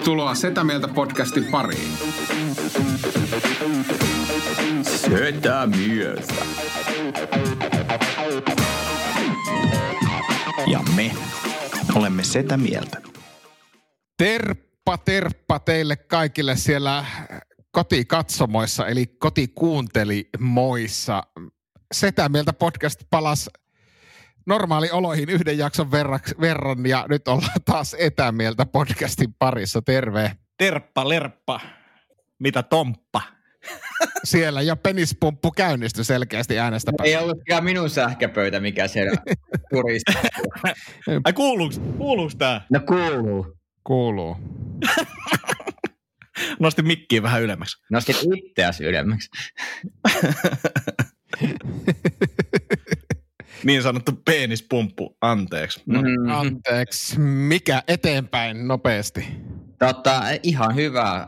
Tervetuloa Setä Mieltä podcastin pariin. Setä Mieltä. Ja me olemme Setä Mieltä. Terppa, terppa teille kaikille siellä kotikatsomoissa, eli kotikuuntelimoissa. Setä Mieltä podcast palas normaalioloihin yhden jakson verran ja nyt ollaan taas etämieltä podcastin parissa. Terve. Terppa, lerppa. Mitä tomppa? Siellä jo penispumppu käynnistyi selkeästi äänestä. Ei ollutkaan minun sähköpöytä, mikä siellä turista. Ai kuuluuks, kuuluuks tää? No kuuluu. Kuuluu. Nostin mikkiä vähän ylemmäksi. Nostin itseäsi ylemmäksi. niin sanottu penispumppu, anteeksi. No. Mm. Anteeksi. Mikä eteenpäin nopeasti? Totta, ihan hyvä.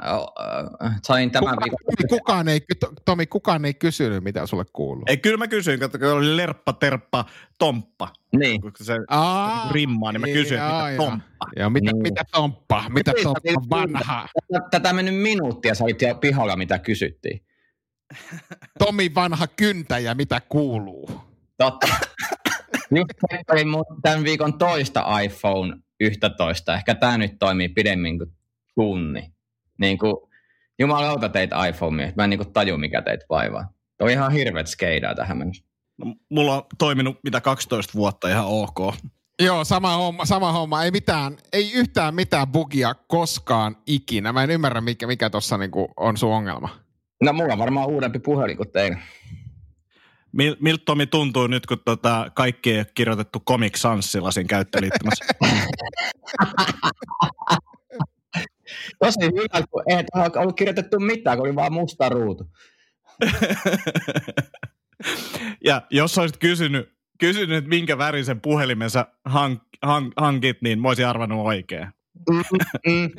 Sain tämän Kuka, viikon. Kukaan ei, Tomi, kukaan ei kysynyt, mitä sulle kuuluu. Ei, kyllä mä kysyin, kun oli lerppa, terppa, tomppa. Niin. Kun se Aa, rimmaa, niin mä kysyin, aa, mitä tomppa. Joo, mitä, niin. mitä tomppa? Mitä tomppa vanha? Tätä, tätä mennyt minuuttia, sä olit jo pihalla, mitä kysyttiin. Tomi vanha kyntäjä, mitä kuuluu? Totta. Just oli tämän viikon toista iPhone 11. Ehkä tämä nyt toimii pidemmin kuin tunni. Niin kuin, jumalauta teitä iPhone, mä en niin kuin taju, mikä teitä vaivaa. Tuo on ihan hirveät skeidaa tähän mennessä. No, mulla on toiminut mitä 12 vuotta ihan ok. Joo, sama homma, sama homma. Ei mitään, ei yhtään mitään bugia koskaan ikinä. Mä en ymmärrä, mikä, mikä tuossa niinku on sun ongelma. No mulla on varmaan uudempi puhelin kuin teillä. Mil, miltä Tomi tuntuu nyt, kun tota kaikki ei kirjoitettu Comic Sansilla siinä käyttöliittymässä? Tosi hyvä, kun ei ollut kirjoitettu mitään, kun oli vaan musta ruutu. ja jos olisit kysynyt, kysynyt että minkä värisen puhelimensa hank, hank, hankit, niin mä olisin arvannut oikein. mm, mm.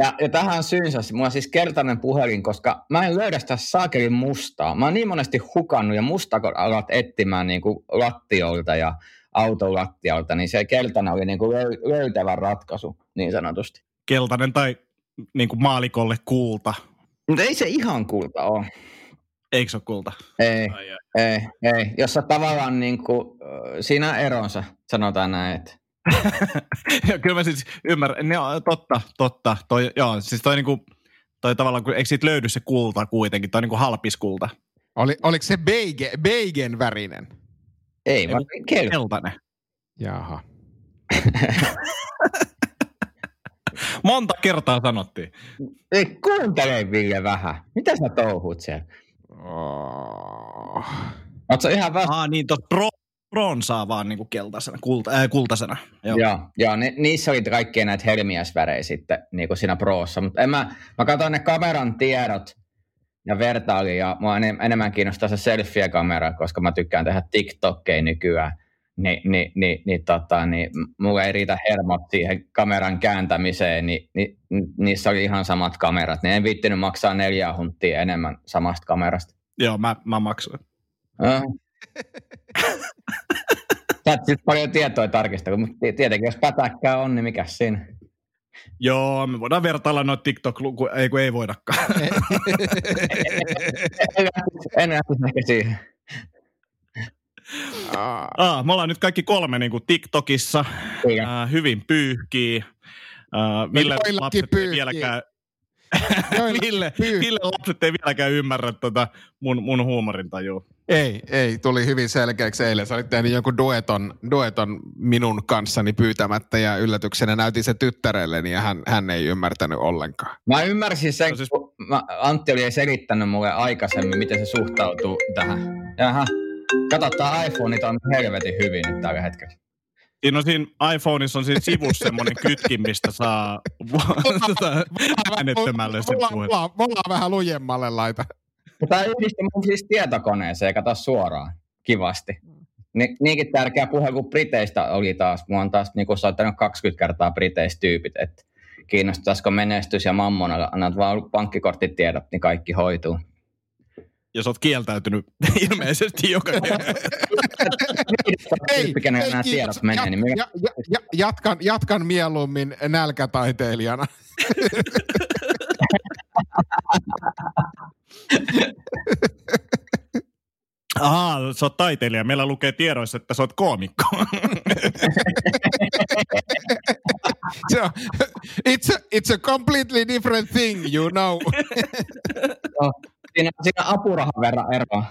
Ja, ja tähän syynsä, mulla on siis kertainen puhelin, koska mä en löydä sitä saakelin mustaa. Mä oon niin monesti hukannut ja musta kun alat etsimään niin kuin lattiolta ja auton lattialta, niin se keltainen oli niin kuin löytävä ratkaisu, niin sanotusti. Keltainen tai niin kuin maalikolle kulta. Mutta ei se ihan kulta ole. Eikö se ole kulta? Ei, ai, ai. ei, ei. Jossa tavallaan niin kuin, siinä eronsa, sanotaan näin, että kyllä mä siis ymmärrän. Ne, totta, totta. Toi, joo, siis toi, niinku, toi tavallaan, eikö siitä löydy se kulta kuitenkin, toi niinku halpiskulta. Oli, oliko se beige, beigen värinen? Ei, vaan keltainen. Jaha. Monta kertaa sanottiin. Ei, kuuntele Ville vähän. Mitä sä touhut siellä? Oh. Oletko ihan vasta... Ah, niin, tuossa pro, bronsaa vaan niin kuin keltaisena, kulta, äh, kultaisena. Joo, joo, joo ni, niissä oli kaikkia näitä helmiäsvärejä sitten niin kuin siinä proossa, mutta mä, mä katsoin ne kameran tiedot ja vertailin ja mua enemmän kiinnostaa se selfie-kamera, koska mä tykkään tehdä TikTokkeja nykyään. Ni, ni, ni, ni, tota, niin mulla ei riitä hermot siihen kameran kääntämiseen, niin, ni, niissä oli ihan samat kamerat. Ne en viittinyt maksaa neljä hunttia enemmän samasta kamerasta. Joo, mä, mä maksoin. Äh. Sä et siis paljon tietoa tarkista, mutta tietenkin jos pätäkkää on, niin mikä siinä? Joo, me voidaan vertailla noita TikTok-luku, ei kun ei voidakaan. en lähtisi ehkä siihen. Ah, me ollaan nyt kaikki kolme niin kuin TikTokissa, äh, hyvin pyyhkii. Äh, Ville lapset ei vieläkään, Ville, Ville lapset ei vieläkään ymmärrä tota mun, mun huumorintajua. Ei, ei, tuli hyvin selkeäksi eilen. Sä olit tehnyt jonkun dueton, dueton minun kanssani pyytämättä ja yllätyksenä näytin se tyttärelleni ja hän, hän ei ymmärtänyt ollenkaan. Mä ymmärsin sen, no siis... kun mä, Antti oli selittänyt mulle aikaisemmin, miten se suhtautuu tähän. Jaha, katsotaan iPhone, on helvetin hyvin nyt tällä hetkellä. Siinä on siinä iPhoneissa on siinä sivussa semmoinen kytkin, mistä saa äänettömälle sen puheen. Me ollaan vähän lujemmalle laita. Tämä yhdistää mun siis tietokoneeseen, kato suoraan, kivasti. Ni, niinkin tärkeä puhe kuin Briteistä oli taas. Mä oon taas niin soittanut 20 kertaa Briteistyypit, että kiinnostaisiko menestys ja mammona, annat vaan pankkikorttitiedot, niin kaikki hoituu. Jos oot kieltäytynyt ilmeisesti joka ei, ei, nämä tiedot menee. Niin ja, ja, ja, jatkan, jatkan mieluummin nälkätaiteilijana. Aha, sä oot taiteilija. Meillä lukee tiedoissa, että sä oot koomikko. so, it's, a, it's a completely different thing, you know. no, siinä, siinä apurahan verran eroa.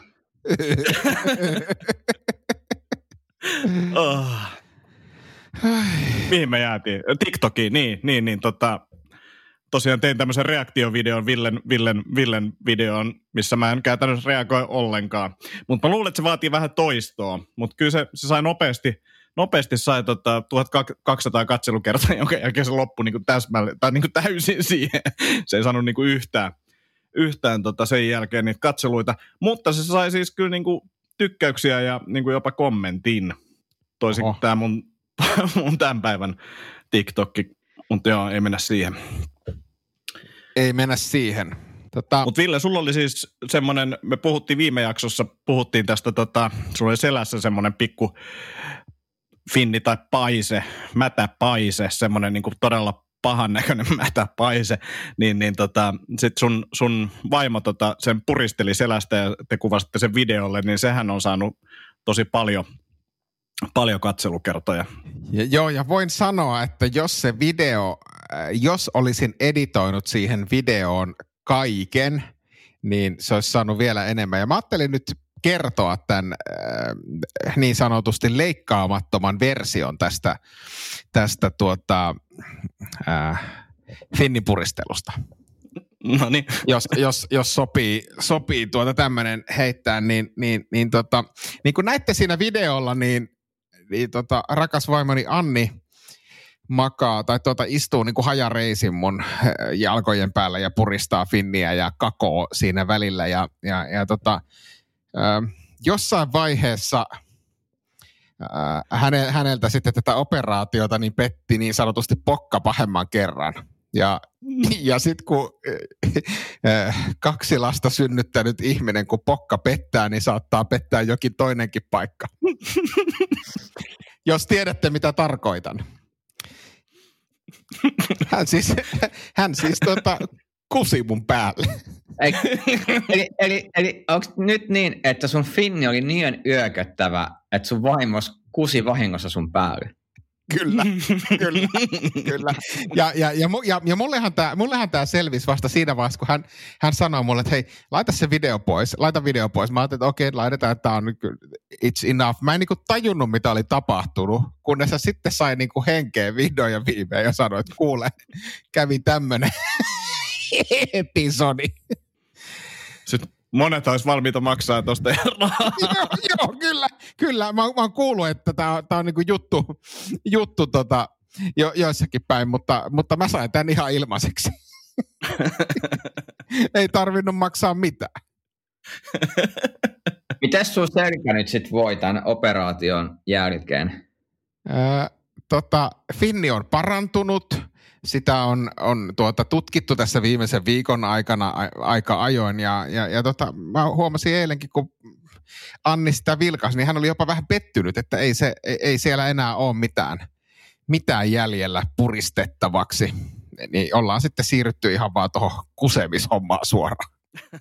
oh. Mihin me jäätiin? TikTokiin, niin, niin, niin tota, tosiaan tein tämmöisen reaktiovideon Villen, Villen, Villen videon, missä mä en käytännössä reagoi ollenkaan. Mutta mä luulen, että se vaatii vähän toistoa, mutta kyllä se, se sai nopeasti, nopeasti sai tota 1200 katselukertaa, jonka jälkeen se loppui niin täsmälle, tai niin täysin siihen. Se ei saanut niin yhtään, yhtään tota sen jälkeen niitä katseluita, mutta se sai siis kyllä niin tykkäyksiä ja niin jopa kommentin. Toisin kuin tämä mun, mun tämän päivän TikTokki, mutta joo, ei mennä siihen ei mennä siihen. Tota... Mutta Ville, sulla oli siis semmoinen, me puhuttiin viime jaksossa, puhuttiin tästä, tota, sulla oli selässä semmoinen pikku finni tai paise, mätä paise, semmoinen niin todella pahan näköinen mätä paise, niin, niin tota, sit sun, sun vaimo tota, sen puristeli selästä ja te kuvasitte sen videolle, niin sehän on saanut tosi paljon paljon katselukertoja. Ja, joo, ja voin sanoa, että jos se video, äh, jos olisin editoinut siihen videoon kaiken, niin se olisi saanut vielä enemmän. Ja mä ajattelin nyt kertoa tämän äh, niin sanotusti leikkaamattoman version tästä, tästä tuota, äh, finnipuristelusta. No niin. Jos, jos, jos sopii, sopii tuota tämmöinen heittää, niin, niin, niin, tota, niin kuin näitte siinä videolla, niin niin tota, rakas vaimoni Anni makaa tai tuota, istuu niin kuin hajareisin mun eh, jalkojen päällä ja puristaa finniä ja kakoo siinä välillä. Ja, ja, ja tota, äh, jossain vaiheessa häne, häneltä sitten tätä operaatiota niin petti niin sanotusti pokka pahemman kerran. Ja, ja sitten kun kaksi lasta synnyttänyt ihminen, kun pokka pettää, niin saattaa pettää jokin toinenkin paikka. Jos tiedätte, mitä tarkoitan. Hän siis, hän siis tota, kusi mun päälle. Eli, eli, eli, eli onko nyt niin, että sun finni oli niin yököttävä, että sun vaimos kusi vahingossa sun päälle? Kyllä, kyllä, kyllä. Ja, ja, ja, ja, ja mullehan tämä mullehan tää selvisi vasta siinä vaiheessa, kun hän, hän sanoi mulle, että hei, laita se video pois, laita video pois. Mä ajattelin, että okei, okay, laitetaan, että tämä on it's enough. Mä en niinku tajunnut, mitä oli tapahtunut, kunnes sitten sai niinku henkeä vihdoin ja viimein ja sanoi, että kuule, kävi tämmöinen episodi. Sitten monet olisi valmiita maksaa tuosta rahaa. joo, joo, kyllä, kyllä. Mä, mä oon kuullut, että tämä on niinku juttu, juttu tota, jo, joissakin päin, mutta, mutta mä sain tämän ihan ilmaiseksi. Ei tarvinnut maksaa mitään. Mites sun selkä nyt sit voi tämän operaation jälkeen? Öö, tota, Finni on parantunut sitä on, on tuota, tutkittu tässä viimeisen viikon aikana aika ajoin ja, ja, ja tota, mä huomasin eilenkin, kun Anni sitä vilkas, niin hän oli jopa vähän pettynyt, että ei, se, ei, ei siellä enää ole mitään, mitään jäljellä puristettavaksi. Niin ollaan sitten siirrytty ihan vaan tuohon kusemishommaan suoraan.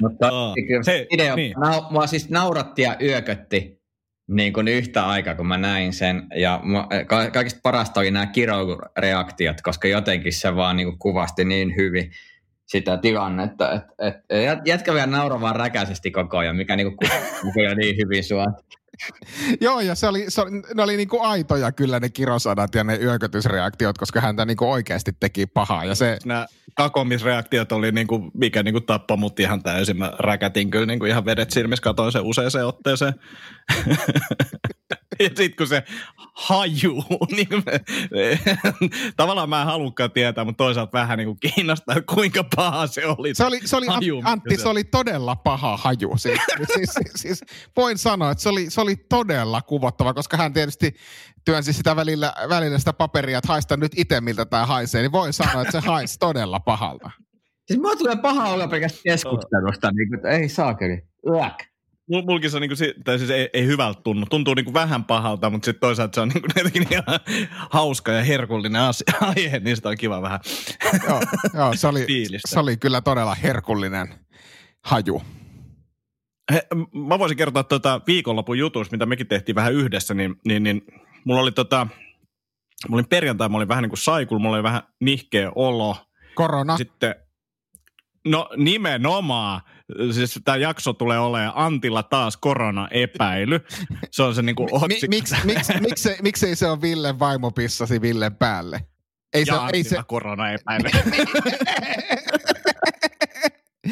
Mutta oh, se, video, niin. nau, mua siis nauratti ja yökötti niin kuin yhtä aikaa, kun mä näin sen. Ja ka- kaikista parasta oli nämä kiroilureaktiot, koska jotenkin se vaan niin kuin kuvasti niin hyvin sitä tilannetta, et, et, jätkä vielä nauraa vaan räkäisesti koko ajan, mikä niin kuin niin hyvin sua. Joo, ja se oli, se oli, ne oli niinku aitoja kyllä ne kirosadat ja ne yökötysreaktiot, koska häntä niinku oikeasti teki pahaa. Ja se... Nämä kakomisreaktiot oli niinku, mikä niinku tappoi mut ihan täysin. Mä räkätin kyllä niinku ihan vedet silmissä, katoin sen useaseen otteeseen. ja sitten kun se haju, niin me, tavallaan mä en halukkaan tietää, mutta toisaalta vähän niin kuin kiinnostaa, kuinka paha se oli. Se oli, se oli haju, Antti, se... se oli todella paha haju. Siis, siis, siis, siis, voin sanoa, että se oli, se oli todella kuvottava, koska hän tietysti työnsi sitä välillä, välillä sitä paperia, että haista nyt itse miltä tämä haisee, niin voin sanoa, että se haisi todella pahalta. Siis mulla tulee paha olla pelkästään keskustelusta, niin kuin, että ei saakeli. Uak. Mulkin se on niin kuin, tai siis ei, ei hyvältä tunnu. Tuntuu niin kuin vähän pahalta, mutta sitten toisaalta se on niin kuin jotenkin ihan hauska ja herkullinen asia, aihe, niin sitä on kiva vähän joo, joo, se, oli, se oli kyllä todella herkullinen haju. He, mä voisin kertoa tuota viikonlopun jutusta, mitä mekin tehtiin vähän yhdessä, niin, niin, niin mulla oli tota, mä olin perjantai, mä olin vähän niin kuin saikul, mulla oli vähän nihkeä olo. Korona. Sitten, no nimenomaan, siis tämä jakso tulee olemaan Antilla taas korona-epäily. Se on se niin kuin otsikko. Miksi miksi, miksi, miksei se on Villen vaimo pissasi Villen päälle? Ei ja se, ei se... korona-epäily.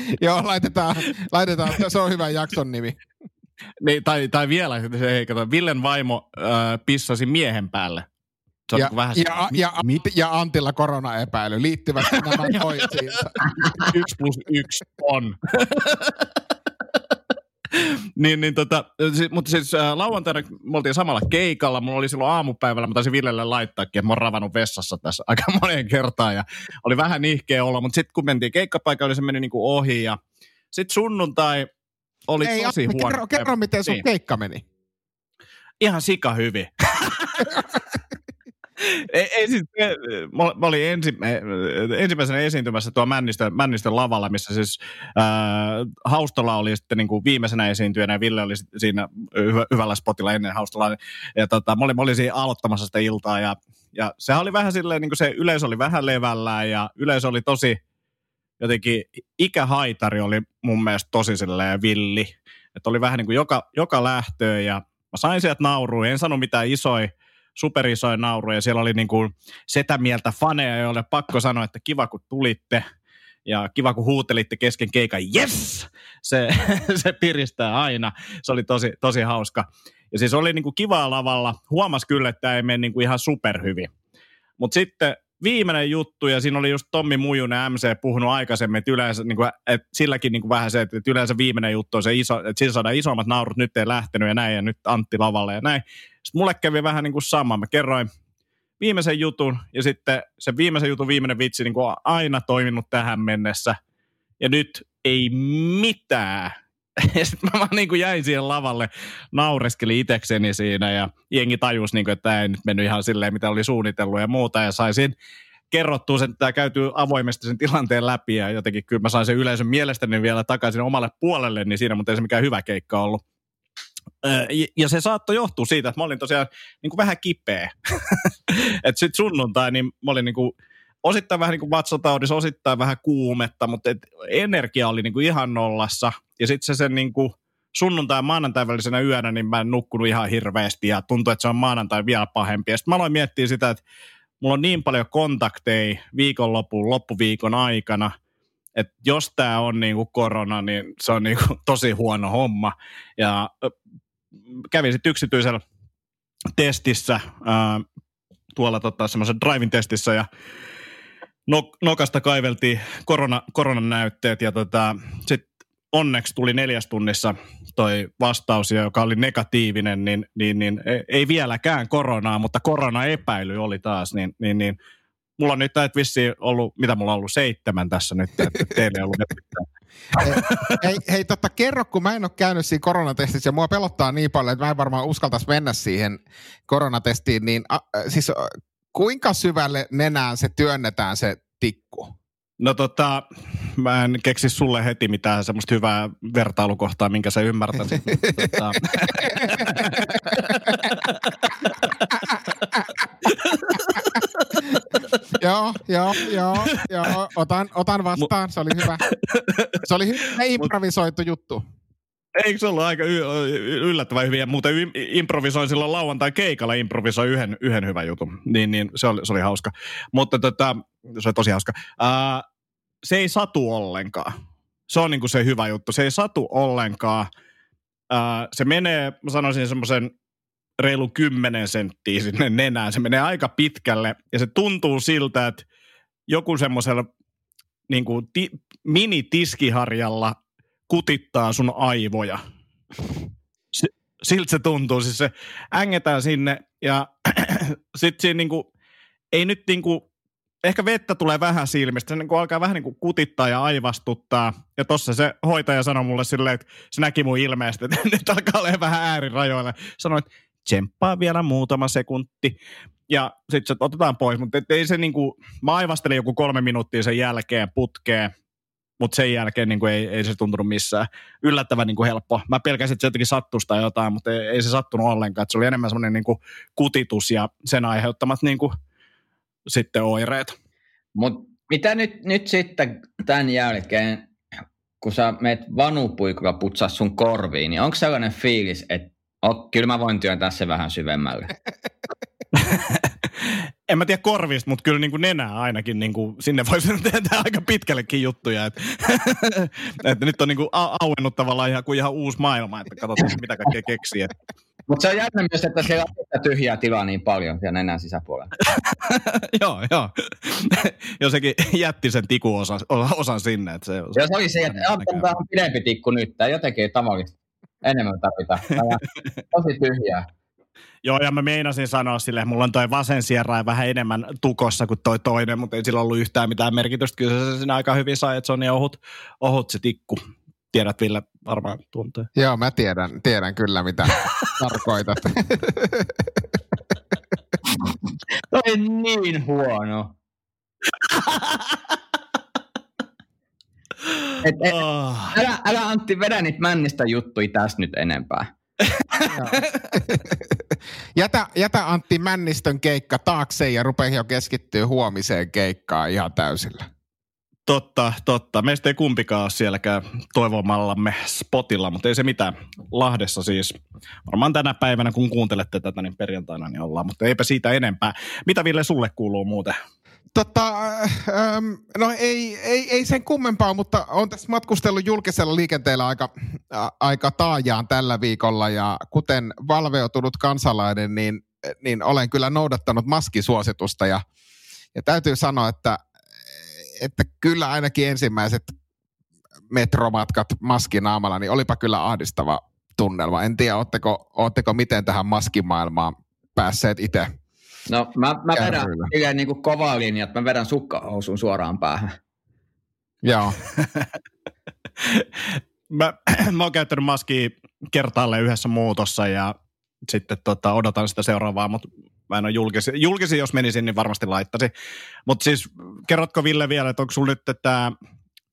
Joo, laitetaan, laitetaan, se on hyvä jakson nimi. Niin, tai, tai vielä, se ei kato, Villen vaimo äh, pissasi miehen päälle. Se on ja, vähän ja, ja, mit? ja Antilla koronaepäily. Liittyvät nämä toisiinsa? yksi plus yksi on. niin, niin tota, si, mutta siis äh, lauantaina me oltiin samalla keikalla, mulla oli silloin aamupäivällä, mä taisin Villelle laittaakin, että mä oon ravannut vessassa tässä aika moneen kertaan ja oli vähän nihkeä olla, mutta sitten kun mentiin keikkapaikalle, se meni niinku ohi ja sitten sunnuntai oli Ei, tosi huono. Kerro, kerro miten sun niin. keikka meni. Ihan sika hyvin. ei, siis, mä olin ensi, ensimmäisenä esiintymässä tuo Männistön, Männistön lavalla, missä siis äh, Haustola oli sitten niin kuin viimeisenä esiintyjänä ja Ville oli siinä hyvä, hyvällä spotilla ennen Haustolaa. Ja tota, mä, olin, mä olin siinä aloittamassa sitä iltaa ja, ja sehän oli vähän silleen, niin kuin se yleisö oli vähän levällään ja yleisö oli tosi jotenkin, ikähaitari oli mun mielestä tosi silleen villi. Että oli vähän niin kuin joka, joka lähtöön ja mä sain sieltä nauruja, en sano mitään isoja superisoja nauruja. Siellä oli niin kuin setä mieltä faneja, joille pakko sanoa, että kiva kun tulitte. Ja kiva kun huutelitte kesken keikan, yes! Se, se piristää aina. Se oli tosi, tosi hauska. Ja siis oli niin kuin kivaa lavalla. Huomas kyllä, että tämä ei mene niin kuin ihan superhyvin. Mutta sitten viimeinen juttu, ja siinä oli just Tommi Mujunen MC puhunut aikaisemmin, että yleensä niin kuin, että silläkin niin kuin vähän se, että yleensä viimeinen juttu on se iso, että siinä saadaan isommat naurut, nyt ei lähtenyt ja näin, ja nyt Antti lavalle ja näin. Sitten mulle kävi vähän niin kuin sama. Mä kerroin viimeisen jutun, ja sitten se viimeisen jutun viimeinen vitsi niin kuin on aina toiminut tähän mennessä, ja nyt ei mitään ja sitten mä vaan niin kuin jäin siihen lavalle, naureskeli itekseni siinä ja jengi tajusi, niin kuin, että tämä ei nyt mennyt ihan silleen, mitä oli suunnitellut ja muuta. Ja saisin kerrottua sen, että tämä käytyy avoimesti sen tilanteen läpi ja jotenkin kyllä mä sain sen yleisön mielestäni vielä takaisin omalle puolelle, niin siinä mutta ei se mikään hyvä keikka ollut. Ja se saattoi johtua siitä, että mä olin tosiaan niin kuin vähän kipeä. että sitten sunnuntai, niin mä olin niin kuin osittain vähän niin kuin vatsataudissa, osittain vähän kuumetta, mutta et energia oli niin kuin ihan nollassa. Ja sitten se sen niin kuin sunnuntai maanantai välisenä yönä, niin mä en nukkunut ihan hirveästi ja tuntui, että se on maanantai vielä pahempi. Ja sitten mä aloin miettiä sitä, että mulla on niin paljon kontakteja viikonlopun, loppuviikon aikana, että jos tämä on niin kuin korona, niin se on niin kuin tosi huono homma. Ja kävin sitten yksityisellä testissä, ää, tuolla tota, semmoisen driving testissä ja nok- nokasta kaiveltiin korona, koronan näytteet ja tota, sitten onneksi tuli neljäs tunnissa toi vastaus, joka oli negatiivinen, niin, niin, niin ei vieläkään koronaa, mutta korona-epäily oli taas, niin, niin, niin mulla on nyt näitä vissiin ollut, mitä mulla on ollut, seitsemän tässä nyt, että teille ei ollut hei, hei totta, kerro, kun mä en ole käynyt siinä koronatestissä ja mua pelottaa niin paljon, että mä en varmaan uskaltaisi mennä siihen koronatestiin, niin a, siis kuinka syvälle nenään se työnnetään se tikku? No tota, mä en keksi sulle heti mitään semmoista hyvää vertailukohtaa, minkä sä ymmärtäisit. tota... joo, joo, joo, joo. Otan, otan vastaan, se oli hyvä. Se oli hyvä improvisoitu juttu. Eikö se ollut aika yllättävän hyviä? Muuten improvisoin silloin lauantai keikalla, improvisoin yhden, yhden hyvän jutun. Niin, niin se, oli, se oli hauska. Mutta tota, se oli tosi hauska. Uh, se ei satu ollenkaan. Se on niinku se hyvä juttu. Se ei satu ollenkaan. Uh, se menee, mä sanoisin semmoisen reilu 10 senttiä sinne nenään. Se menee aika pitkälle ja se tuntuu siltä, että joku semmoisella niin ti, mini-tiskiharjalla kutittaa sun aivoja. siltä se tuntuu. Siis se ängetään sinne ja sitten siinä niinku, ei nyt niinku, ehkä vettä tulee vähän silmistä, se niin kuin alkaa vähän niin kuin kutittaa ja aivastuttaa. Ja tossa se hoitaja sanoi mulle silleen, että se näki mun ilmeestä, että nyt alkaa olla vähän äärirajoilla. Sanoi, että tsemppaa vielä muutama sekunti. Ja sitten se otetaan pois, mutta ei se niin kuin, mä aivastelin joku kolme minuuttia sen jälkeen putkeen, mutta sen jälkeen niin kuin ei, ei se tuntunut missään. Yllättävän niin kuin helppo. Mä pelkäsin, että se jotenkin sattuisi tai jotain, mutta ei, ei se sattunut ollenkaan. se oli enemmän semmoinen niin kuin kutitus ja sen aiheuttamat niin kuin, sitten oireet. Mutta mitä nyt, nyt sitten tämän jälkeen, kun sä meet vanupuikulla putsaa sun korviin, niin onko sellainen fiilis, että oh, kyllä mä voin työntää se vähän syvemmälle? en mä tiedä korvista, mutta kyllä niin kuin nenää ainakin, niin kuin, sinne voisi tehdä aika pitkällekin juttuja. Että, että nyt on niin kuin auennut tavallaan ihan kuin ihan uusi maailma, että katsotaan mitä kaikkea keksii. Mutta se on jännä myös, että siellä on tyhjää tilaa niin paljon siellä nenän sisäpuolella. joo, joo. Jos sekin jätti sen tikuosan osan sinne. Että se, Joo, se oli se, että tämä on pidempi tikku nyt. Tämä jotenkin tavallista enemmän tarvitaan. Tosi tyhjää. Joo, ja mä meinasin sanoa sille, että mulla on toi vasen sierra vähän enemmän tukossa kuin toi toinen, mutta ei sillä ollut yhtään mitään merkitystä. Kyllä se siinä aika hyvin sai, että se on niin ohut, ohut se tikku. Tiedät, Ville, varmaan tuntee. Joo, mä tiedän, tiedän kyllä, mitä tarkoitat. toi niin huono. Et, et, oh. älä, älä Antti vedä niitä männistä juttuja tästä nyt enempää. jätä, jätä Antti Männistön keikka taakse ja rupea jo keskittyä huomiseen keikkaan ihan täysillä. Totta, totta. Meistä ei kumpikaan ole sielläkään toivomallamme spotilla, mutta ei se mitään. Lahdessa siis. Varmaan tänä päivänä, kun kuuntelette tätä, niin perjantaina niin ollaan, mutta eipä siitä enempää. Mitä Ville sulle kuuluu muuten? Tota, ähm, no ei, ei, ei sen kummempaa, mutta on tässä matkustellut julkisella liikenteellä aika, äh, aika taajaan tällä viikolla ja kuten valveutunut kansalainen, niin, niin olen kyllä noudattanut maskisuositusta ja, ja täytyy sanoa, että, että kyllä ainakin ensimmäiset metromatkat maskinaamalla, niin olipa kyllä ahdistava tunnelma. En tiedä, ootteko, ootteko miten tähän maskimaailmaan päässeet itse No mä, mä vedän ikään niin kuin kovaa linjaa, että mä vedän sukkahousun suoraan päähän. Joo. mä, mä oon käyttänyt maskia kertaalle yhdessä muutossa ja sitten tota, odotan sitä seuraavaa, mutta mä en ole julkisi. Julkisi, jos menisin, niin varmasti laittaisin. Mutta siis kerrotko Ville vielä, että onko sulla nyt tämä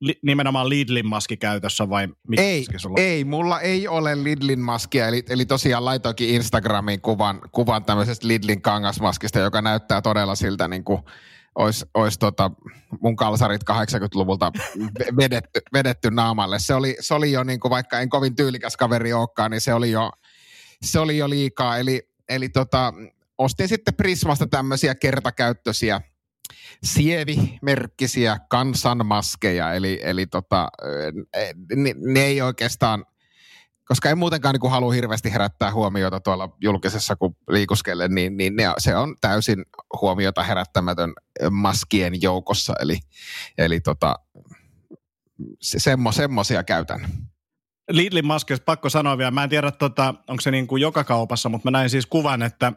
li, nimenomaan Lidlin maski käytössä vai mikä ei, sulla? Ei, mulla ei ole Lidlin maskia, eli, eli tosiaan laitoinkin Instagramiin kuvan, kuvan tämmöisestä Lidlin kangasmaskista, joka näyttää todella siltä niin kuin olisi, olisi tota mun kalsarit 80-luvulta vedetty, vedetty naamalle. Se oli, se oli jo, niin kuin, vaikka en kovin tyylikäs kaveri olekaan, niin se oli jo, se oli jo liikaa. Eli, eli tota, ostin sitten Prismasta tämmöisiä kertakäyttöisiä – sievimerkkisiä kansanmaskeja, eli, eli tota, ne, ne ei oikeastaan, koska ei muutenkaan niin halua hirveästi herättää huomiota tuolla julkisessa, kun liikuskelle, niin, niin ne, se on täysin huomiota herättämätön maskien joukossa, eli, eli tota, se, semmo, semmosia käytän. Lidlin maskeista pakko sanoa vielä, mä en tiedä, tota, onko se niin kuin joka kaupassa, mutta mä näin siis kuvan, että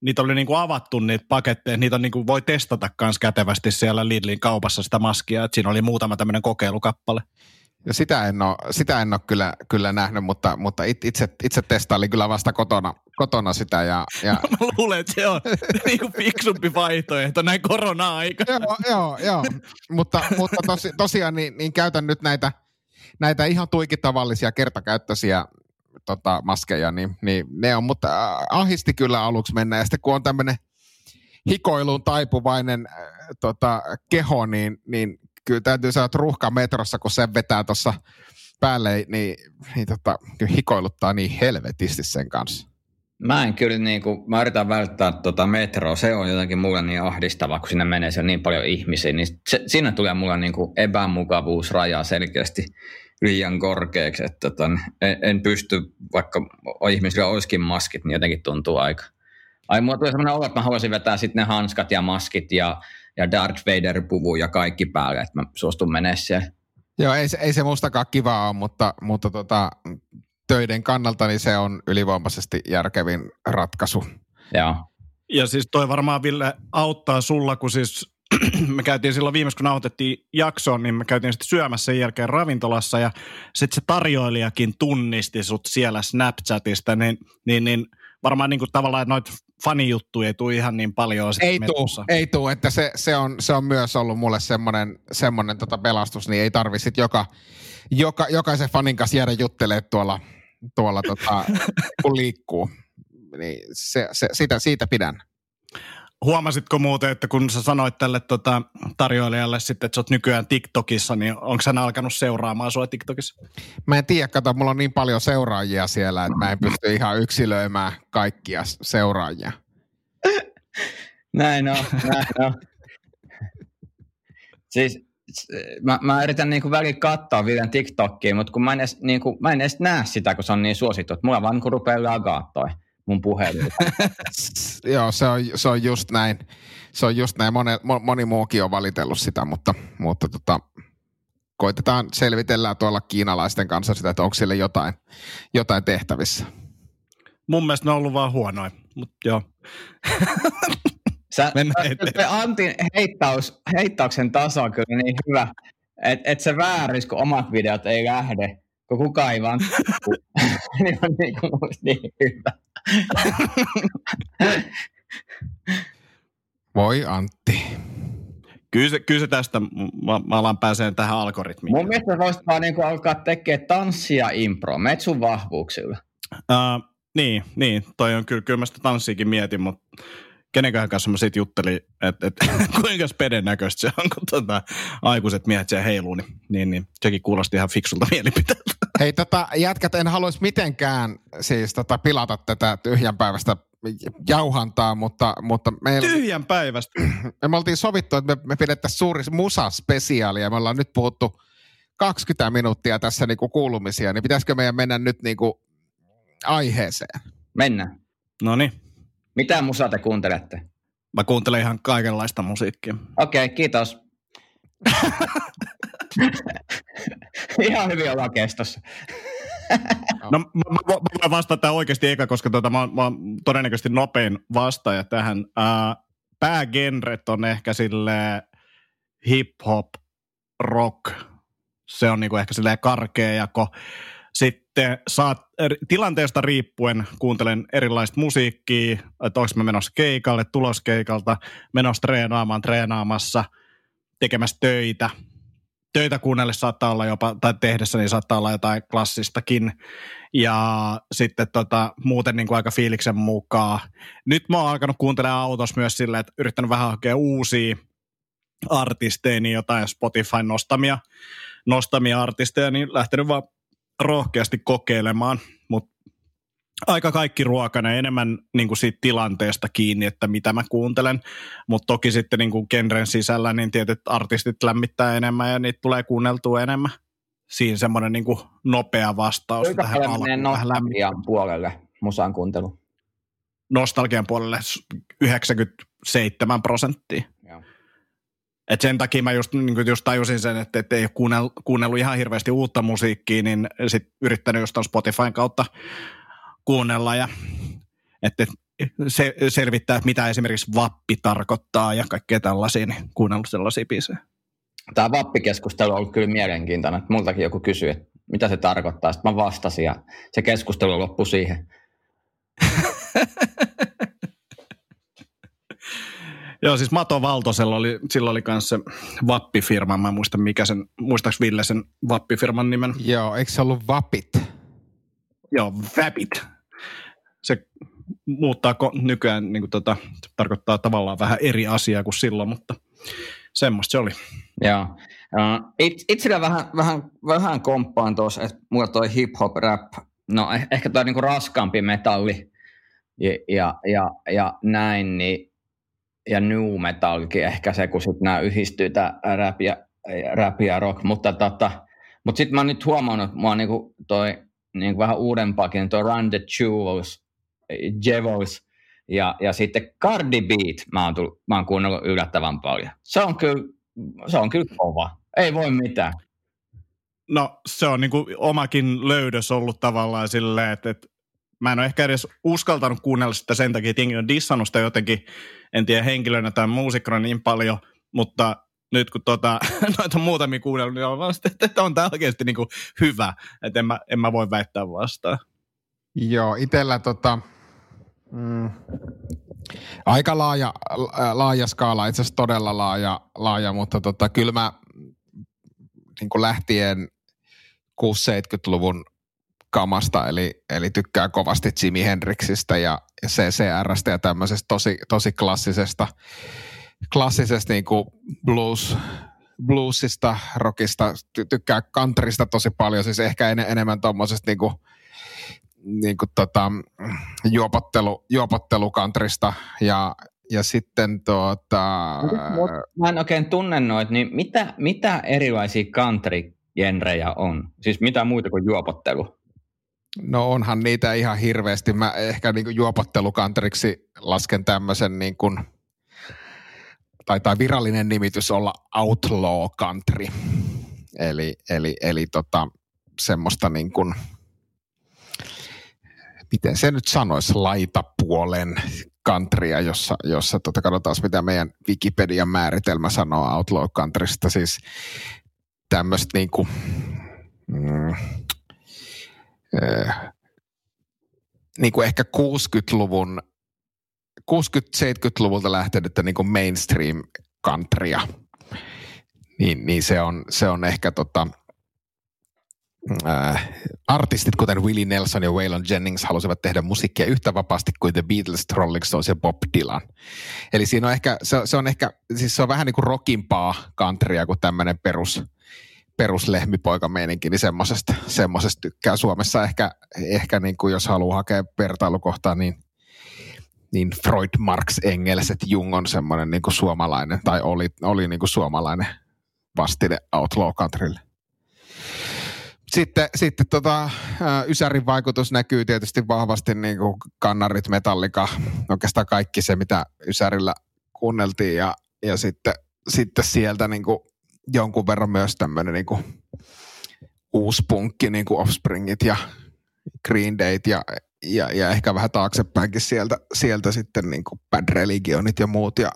niitä oli niinku avattu niitä paketteja, niitä on niinku voi testata myös kätevästi siellä Lidlin kaupassa sitä maskia, että siinä oli muutama tämmöinen kokeilukappale. Ja sitä en ole, sitä en ole kyllä, kyllä nähnyt, mutta, mutta itse, itse testailin kyllä vasta kotona, kotona sitä. Ja, ja... Mä luulen, että se on niinku fiksumpi vaihtoehto näin korona-aikana. joo, joo, joo. mutta, mutta tosi, tosiaan niin, niin käytän nyt näitä, näitä ihan tuikitavallisia kertakäyttöisiä tota, maskeja, niin, niin ne on, mutta ahisti kyllä aluksi mennä. Ja sitten kun on tämmöinen hikoiluun taipuvainen äh, tota, keho, niin, niin kyllä täytyy että ruuhka metrossa, kun sen vetää tuossa päälle, niin, niin tota, kyllä hikoiluttaa niin helvetisti sen kanssa. Mä en kyllä, niin kuin, mä yritän välttää tota metroa, se on jotenkin mulle niin ahdistava, kun sinne menee siellä niin paljon ihmisiä, niin se, siinä tulee mulle niin kuin epämukavuusraja selkeästi liian korkeaksi, että ton, tota, en, en, pysty, vaikka ihmisillä olisikin maskit, niin jotenkin tuntuu aika. Ai mulla tuli sellainen olo, että mä haluaisin vetää sitten ne hanskat ja maskit ja, ja Darth Vader-puvu ja kaikki päälle, että mä suostun menemään siellä. Joo, ei, ei se mustakaan kiva ole, mutta, mutta tota, töiden kannalta niin se on ylivoimaisesti järkevin ratkaisu. Joo. Ja siis toi varmaan Ville auttaa sulla, kun siis me käytiin silloin viimeis, kun nauhoitettiin jaksoon, niin me käytiin sitten syömässä sen jälkeen ravintolassa ja sitten se tarjoilijakin tunnisti sut siellä Snapchatista, niin, niin, niin varmaan niin kuin tavallaan, että noita fanijuttuja ei tule ihan niin paljon. Ei tule, ei tule, että se, se, on, se on myös ollut mulle semmoinen, semmoinen tota pelastus, niin ei tarvi sitten joka, joka, jokaisen fanin kanssa jäädä juttelemaan tuolla, tuolla tota, kun liikkuu. Niin se, se, siitä, siitä pidän. Huomasitko muuten, että kun sä sanoit tälle tota, tarjoilijalle sitten, että sä oot nykyään TikTokissa, niin onko hän alkanut seuraamaan sua TikTokissa? Mä en tiedä, kato, mulla on niin paljon seuraajia siellä, että mä en pysty ihan yksilöimään kaikkia seuraajia. näin on, näin on. Siis mä, mä yritän niinku välillä katsoa vielä TikTokia, mutta kun mä en, edes, niinku, mä en edes näe sitä, kun se on niin suosittu. Mulla vaan niinku rupeaa lagaa toi mun puhelin. Joo, se on, se on just näin. Se on just näin. Moni, moni muukin on valitellut sitä, mutta, mutta tota, koitetaan selvitellä tuolla kiinalaisten kanssa sitä, että onko sille jotain, jotain tehtävissä. Mun mielestä ne on ollut vaan huonoja, mutta joo. Sä, se Antin heittaus, heittauksen taso on kyllä niin hyvä, että et se vääris, kun omat videot ei lähde, kun kukaan ei vaan niin on niin, kuin niin hyvä. Voi Antti. Kyllä se, kyllä se tästä, mä, mä alan pääseen tähän algoritmiin. Mun mielestä voisit vaan niin alkaa tekemään tanssia impro, met sun vahvuuksilla. Uh, niin, niin, toi on kyllä, kyllä mä sitä tanssiikin mietin, mutta kenenköhän kanssa mä sitten juttelin, että et, kuinka speden näköistä se on, kun tota, aikuiset miehet siellä heiluu, niin, niin, niin sekin kuulosti ihan fiksulta mielipiteeltä. Hei tota, jätkät, en haluaisi mitenkään siis tota, pilata tätä tyhjän päivästä jauhantaa, mutta, mutta me... Tyhjän päivästä? Me oltiin sovittu, että me, me pidettäisiin suuri musaspesiaali ja me ollaan nyt puhuttu 20 minuuttia tässä niinku kuulumisia, niin pitäisikö meidän mennä nyt niinku aiheeseen? Mennään. No niin. Mitä musaa te kuuntelette? Mä kuuntelen ihan kaikenlaista musiikkia. Okei, okay, kiitos. ihan hyvin ollaan kestossa. no mä, mä, mä voin vastata oikeasti eka, koska tota, mä, mä oon todennäköisesti nopein vastaaja tähän. Päägenret on ehkä sille hip-hop, rock. Se on niinku ehkä silleen karkea jako. Sitten saat, tilanteesta riippuen kuuntelen erilaista musiikkia, että onko mä menossa keikalle, tuloskeikalta, menossa treenaamaan, treenaamassa, tekemässä töitä. Töitä kuunnelle saattaa olla jopa, tai tehdessä niin saattaa olla jotain klassistakin. Ja sitten tota, muuten niin kuin aika fiiliksen mukaan. Nyt mä oon alkanut kuuntelemaan autossa myös silleen, että yrittänyt vähän hakea uusia artisteja, niin jotain Spotify-nostamia nostamia artisteja, niin lähtenyt vaan rohkeasti kokeilemaan, mutta aika kaikki ruokana enemmän niin kuin siitä tilanteesta kiinni, että mitä mä kuuntelen, mutta toki sitten niin kuin genren sisällä niin tietyt artistit lämmittää enemmän ja niitä tulee kuunneltua enemmän. Siinä semmoinen niin nopea vastaus Kuinka tähän alkuun. nostalgian puolelle musan kuuntelu? Nostalgian puolelle 97 prosenttia. Et sen takia mä just, niin just tajusin sen, että, että ei ole kuunnellut, ihan hirveästi uutta musiikkia, niin sit yrittänyt just Spotifyn kautta kuunnella ja että se, selvittää, että mitä esimerkiksi vappi tarkoittaa ja kaikkea tällaisia, niin kuunnellut sellaisia biisejä. Tämä vappikeskustelu on ollut kyllä mielenkiintoinen. Multakin joku kysyi, että mitä se tarkoittaa. Sitten mä vastasin ja se keskustelu loppui siihen. Joo, siis Mato Valtosella oli, sillä oli myös se Vappifirma, mä en muista mikä sen, muistaaks Ville sen Vappifirman nimen? Joo, eikö se ollut Vapit? Joo, Vapit. Se muuttaa nykyään, niin kuin tota, tarkoittaa tavallaan vähän eri asiaa kuin silloin, mutta semmoista se oli. Joo. It, itsellä vähän, vähän, vähän komppaan tuossa, että mulla toi hip-hop rap, no eh, ehkä toi niinku raskaampi metalli ja, ja, ja, ja näin, niin ja new metalkin ehkä se, kun sitten nämä yhdistyy, tämä rap ja, rap ja rock, mutta tota, mut sitten mä oon nyt huomannut, että mua niinku toi niinku vähän uudempaakin, toi Run the Jewels, Jevels, ja, ja sitten Cardi Beat mä oon, tullut, mä oon kuunnellut yllättävän paljon. Se on kyllä, se on kyllä kova. Ei voi mitään. No se on niin omakin löydös ollut tavallaan silleen, että, että mä en ole ehkä edes uskaltanut kuunnella sitä sen takia, että jengi on dissannut sitä jotenkin, en tiedä henkilönä tai muusikkona niin paljon, mutta nyt kun tota, noita muutamia kuunnellut, niin on vaan että, että on tämä oikeasti niin kuin hyvä, että en mä, en mä voi väittää vastaan. Joo, itsellä tota, mm, aika laaja, laaja skaala, itse asiassa todella laaja, laaja mutta tota, kyllä mä niin kuin lähtien 6-70-luvun kamasta, eli, eli tykkää kovasti Jimi Hendrixistä ja CCRstä ja tämmöisestä tosi, tosi klassisesta, klassisesta niin kuin blues, bluesista, rockista, ty- tykkää countrysta tosi paljon, siis ehkä en, enemmän tuommoisesta niin kuin, niin kuin tota, juopottelu, juopottelukantrista ja, ja sitten tuota... Mä en oikein tunne noit, niin mitä, mitä erilaisia country-genrejä on? Siis mitä muuta kuin juopottelu? No onhan niitä ihan hirveästi. Mä ehkä niin juopottelukantriksi lasken tämmöisen niin kuin, taitaa virallinen nimitys olla outlaw country. Eli, eli, eli tota, semmoista niin kuin, miten se nyt sanoisi, laitapuolen countrya, jossa, jossa tota, katsotaan mitä meidän Wikipedian määritelmä sanoo outlaw countrysta, siis tämmöistä niin kuin, mm, äh, niin kuin ehkä 60-luvun 60-70-luvulta lähtenyttä niin mainstream countrya, niin, niin se, on, se on ehkä tota, äh, artistit kuten Willie Nelson ja Waylon Jennings halusivat tehdä musiikkia yhtä vapaasti kuin The Beatles, Rolling Stones ja Bob Dylan. Eli siinä on ehkä, se, se on ehkä, siis se on vähän niin kuin rockimpaa countrya kuin tämmöinen perus, peruslehmipoikameininki, niin semmoisesta, semmoisesta tykkää Suomessa ehkä, ehkä niin kuin jos haluaa hakea vertailukohtaa, niin niin Freud, Marx, Engels, että Jung on semmoinen niin kuin suomalainen, tai oli, oli niin kuin suomalainen vastine Outlaw Countrylle. Sitten, sitten tota, Ysärin vaikutus näkyy tietysti vahvasti niin kuin kannarit, metallika, oikeastaan kaikki se, mitä Ysärillä kuunneltiin ja, ja sitten, sitten sieltä niin kuin jonkun verran myös tämmöinen niin kuin uusi punkki, niin kuin Offspringit ja Green Dayt ja, ja, ja ehkä vähän taaksepäinkin sieltä, sieltä sitten niin kuin Bad Religionit ja muut. Ja,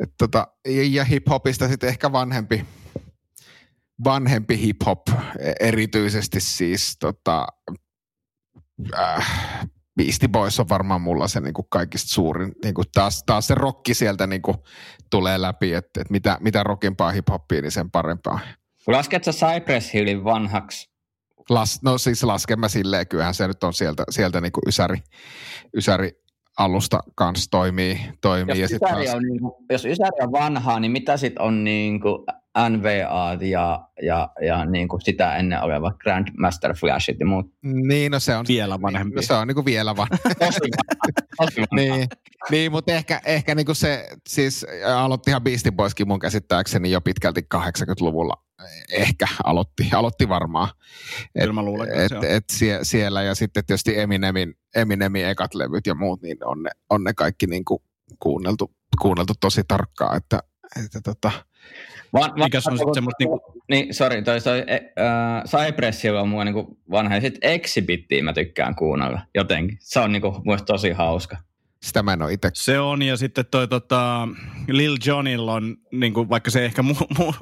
et tota, ja hip-hopista sitten ehkä vanhempi, vanhempi hip-hop, erityisesti siis tota, äh, Beastie Boys on varmaan mulla se niin kuin kaikista suurin. Niin kuin taas, taas se rokki sieltä niin kuin tulee läpi, että, että mitä, mitä rockimpaa hip-hoppia, niin sen parempaa. Lasketko Cypress Hillin vanhaksi? Las, no siis lasken mä silleen, kyllähän se nyt on sieltä, sieltä niin kuin ysäri, ysäri alusta kanssa toimii. toimii jos, ja ysäri taas... on, niin kuin, jos ysäri on vanhaa, niin mitä sitten on niin kuin NVA ja, ja, ja niin kuin sitä ennen oleva Grandmaster Flashit ja muut. Niin, no se on vielä vanhempi. No se on niin kuin vielä vanhempi. niin, niin, mutta ehkä, ehkä niin kuin se, siis aloittihan Beastie Boyskin mun käsittääkseni jo pitkälti 80-luvulla. Ehkä aloitti, aloitti varmaan. Et, mä luulen, et, et, et sie, siellä ja sitten tietysti Eminemin, Eminemin ekat levyt ja muut, niin on ne, on ne kaikki niin kuin kuunneltu, kuunneltu tosi tarkkaan, että, että tota, Van, Mikä on sitten semmoista niinku... Niin, sori, toi, toi äh, Cypress on mua niinku vanha, ja sitten Exhibittiä mä tykkään kuunnella jotenkin. Se on niinku mun tosi hauska. Sitä mä en ole itse. Se on, ja sitten toi tota, Lil Johnilla on, niin kuin, vaikka se ehkä, mu, mu,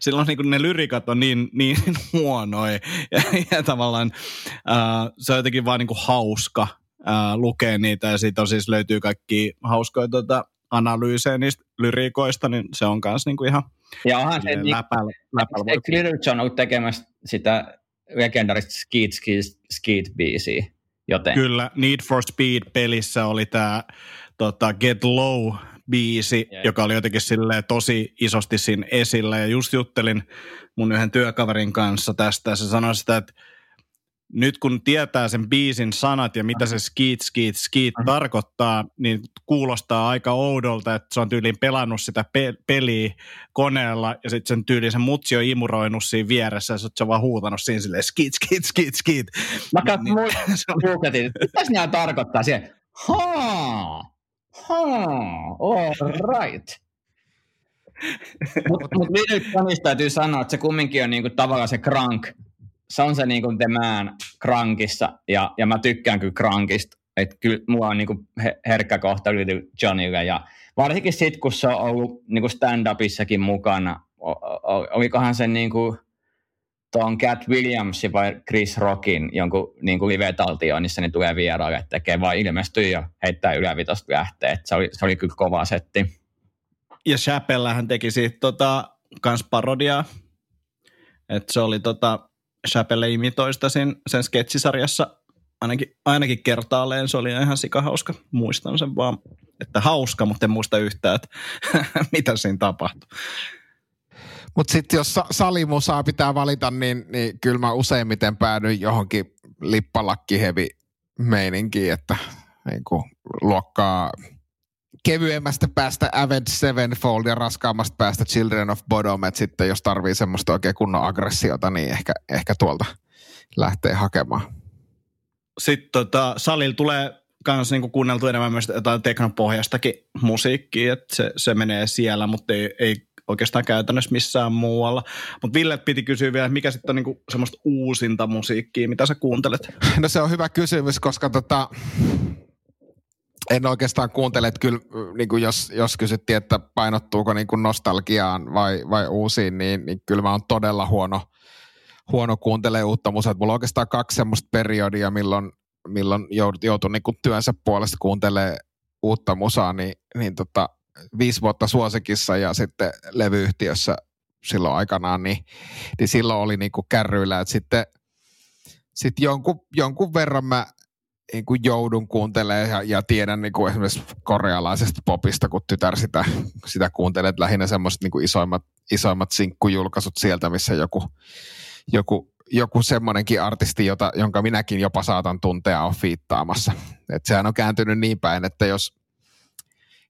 silloin niin kuin ne lyrikat on niin, niin huonoja, ja, ja tavallaan äh, se on jotenkin vaan niin kuin hauska äh, lukea niitä, ja siitä on siis löytyy kaikki hauskoja tota, analyysejä niistä lyriikoista, niin se on myös niinku ihan ja onhan se, niin, läpällä, läpällä eikö Little on ollut tekemässä sitä legendarista Skeet Skeet, Skeet biisiä joten. Kyllä, Need for Speed-pelissä oli tämä tota, Get Low biisi, yeah. joka oli jotenkin tosi isosti siinä esillä. Ja just juttelin mun yhden työkaverin kanssa tästä, se sanoi sitä, että nyt kun tietää sen biisin sanat ja mitä se skiit, skiit, skiit uh-huh. tarkoittaa, niin kuulostaa aika oudolta, että se on tyyliin pelannut sitä pe- peliä koneella ja sitten sen tyyliin se mutsi on imuroinut siinä vieressä ja se on vaan huutanut siinä silleen skiit, skiit, skiit, skiit. Mä katson niin, niin, mitä nämä tarkoittaa siellä? Haa, haa, all right. Mutta mut, mut täytyy sanoa, että se kumminkin on niinku tavallaan se crank se on se niin kuin The Krankissa, ja, ja mä tykkään kyllä Krankista että kyllä mulla on niinku herkkä kohta Johnnylle ja varsinkin sitten, kun se on ollut niinku stand-upissakin mukana, olikohan se niinku tuon Cat Williamsin vai Chris Rockin jonkun niinku live-taltioinnissa, niin tulee vieraalle tekee, vai ilmestyy jo heittää ylävitosta lähtee. se oli, se oli kyllä kova setti. Ja Chappellähän teki siitä tota, kans parodiaa. että se oli tota, Chappelle imitoista sen, sen sketsisarjassa ainakin, ainakin kertaalleen. Se oli ihan sikahauska. Muistan sen vaan, että hauska, mutta en muista yhtään, että mitä siinä tapahtui. Mutta sitten jos salimusaa pitää valita, niin, niin kyllä mä useimmiten päädyin johonkin lippalakkihevi meininkiin, että niin luokkaa kevyemmästä päästä Avenged Sevenfold ja raskaammasta päästä Children of Bodom, että sitten jos tarvii semmoista oikein kunnon aggressiota, niin ehkä, ehkä tuolta lähtee hakemaan. Sitten tota, salilla tulee myös niinku kuunneltu enemmän myös jotain teknopohjastakin musiikkia, että se, se menee siellä, mutta ei, ei oikeastaan käytännössä missään muualla. Mutta Ville piti kysyä vielä, mikä sitten on niinku semmoista uusinta musiikkia, mitä sä kuuntelet? No se on hyvä kysymys, koska tota, en oikeastaan kuuntele, että kyllä niin kuin jos, jos kysyttiin, että painottuuko niin kuin nostalgiaan vai, vai uusiin, niin, niin kyllä mä oon todella huono, huono kuuntelee uutta musaa. Mulla on oikeastaan kaksi semmoista periodia, milloin, milloin joutui, joutui niin työnsä puolesta kuuntelemaan uutta musaa, niin, niin tota, viisi vuotta suosikissa ja sitten levyyhtiössä silloin aikanaan, niin, niin silloin oli niin kuin kärryillä, että sitten sitten jonkun, jonkun verran mä niin kuin joudun kuuntelemaan ja, ja tiedän niin kuin esimerkiksi korealaisesta popista, kun tytär sitä, sitä kuuntelee, että lähinnä semmoiset niin kuin isoimmat, isoimmat sinkkujulkaisut sieltä, missä joku, joku, joku semmoinenkin artisti, jota, jonka minäkin jopa saatan tuntea, on fiittaamassa. Et sehän on kääntynyt niin päin, että jos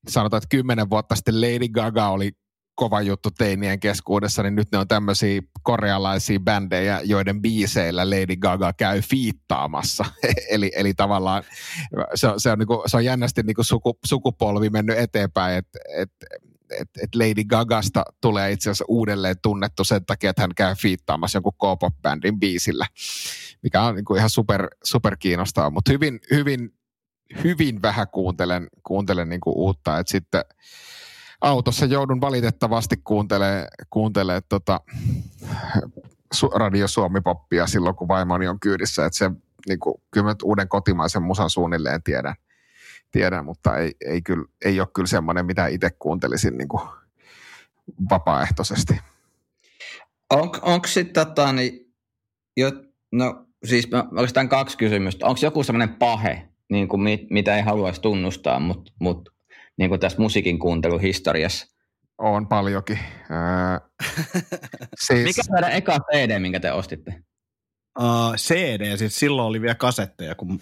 sanotaan, että kymmenen vuotta sitten Lady Gaga oli kova juttu teinien keskuudessa, niin nyt ne on tämmöisiä korealaisia bändejä, joiden biiseillä Lady Gaga käy fiittaamassa. eli, eli tavallaan se on, se on, niinku, se on jännästi niinku suku, sukupolvi mennyt eteenpäin, että et, et, et Lady Gagasta tulee itse asiassa uudelleen tunnettu sen takia, että hän käy fiittaamassa jonkun K-pop-bändin biisillä, mikä on niinku ihan super, super kiinnostavaa, mutta hyvin, hyvin, hyvin vähän kuuntelen, kuuntelen niinku uutta, että sitten autossa joudun valitettavasti kuuntelemaan kuuntelee tota, Radio Suomi-poppia silloin, kun vaimoni on kyydissä. Että se, niin kuin, kyllä uuden kotimaisen musan suunnilleen tiedän, tiedän mutta ei, ei, kyllä, ei ole kyllä semmoinen, mitä itse kuuntelisin niin kuin vapaaehtoisesti. On, onko sitten tota, niin, jo, no siis oikeastaan kaksi kysymystä. Onko joku semmoinen pahe, niin kuin mit, mitä ei haluaisi tunnustaa, mutta mut niin kuin tässä musiikin kuunteluhistoriassa? On paljonkin. Öö, siis... Mikä on eka CD, minkä te ostitte? Uh, CD, siis silloin oli vielä kasetteja. Kun...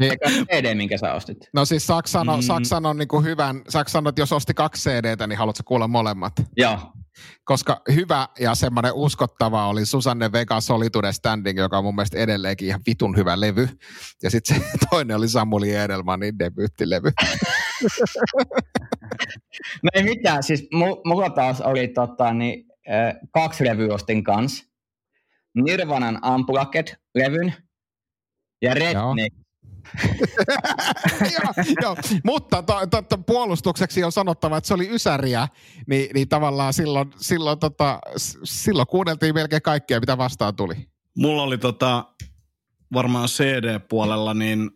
niin, eka CD, minkä sä ostit? No siis Saksan on, mm. Saksan on niin kuin hyvän, Saksan että jos osti kaksi CDtä, niin haluatko kuulla molemmat? Joo. Koska hyvä ja semmoinen uskottava oli Susanne Vega Solitude Standing, joka on mun mielestä edelleenkin ihan vitun hyvä levy. Ja sitten se toinen oli Samuli Edelmanin debyyttilevy. No ei mitään, siis mulla taas oli tota, niin, kaksi levyä ostin kanssa. Nirvanan Unplugged-levyn ja Redneck. joo, joo, mutta to, to, to, puolustukseksi on sanottava, että se oli Ysäriä, niin, niin tavallaan silloin, silloin, tota, silloin kuunneltiin melkein kaikkea, mitä vastaan tuli. Mulla oli tota, varmaan CD-puolella niin